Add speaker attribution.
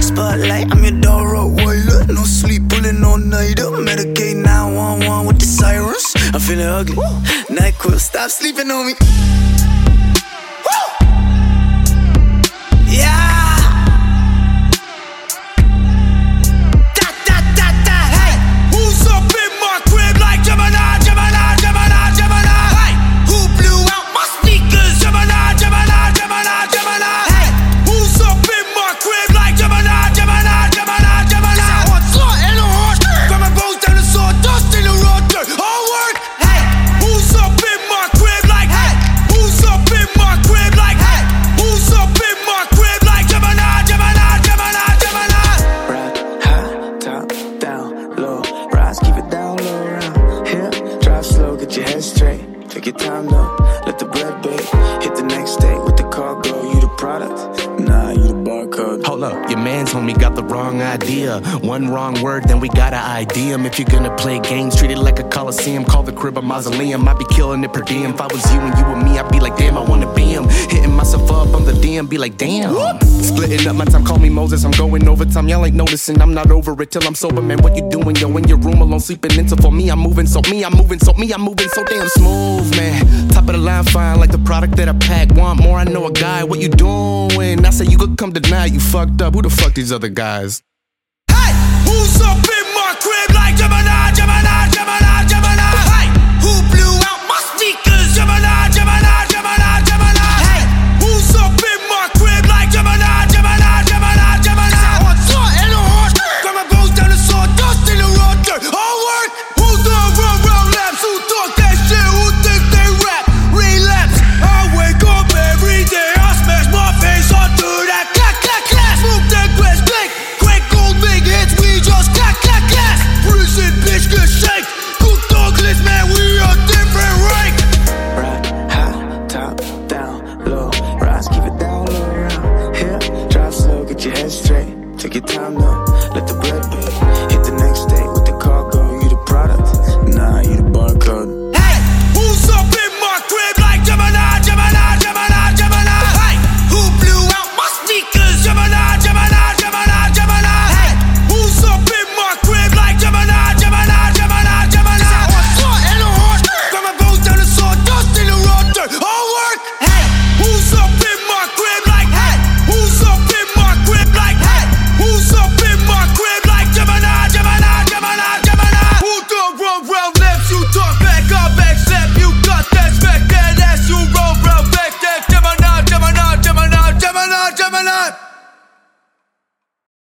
Speaker 1: Spotlight, I'm your dog Rottweiler. No sleep, pulling all nighter. Medicaid 911 with the sirens. I'm feeling ugly. NyQuil, stop sleeping on me.
Speaker 2: One wrong word, then we gotta ID him. If you're gonna play games, treat it like a coliseum. Call the crib a mausoleum. I'd be killing it per diem. If I was you and you and me, I'd be like, damn, I wanna be him. Hitting myself up on the DM, be like, damn. Splitting up my time, call me Moses. I'm going overtime. Y'all ain't noticing, I'm not over it till I'm sober, man. What you doing, yo? In your room alone, sleeping into for me, I'm moving, so me, I'm moving, so me, I'm moving so damn smooth, man. Top of the line, fine, like the product that I pack. Want more, I know a guy. What you doing? I say you could come tonight, you fucked up. Who the fuck these other guys?
Speaker 1: Hey, who's up in my crib like Gemini? your head straight. Take your time now, let the bread be. Hit the next day.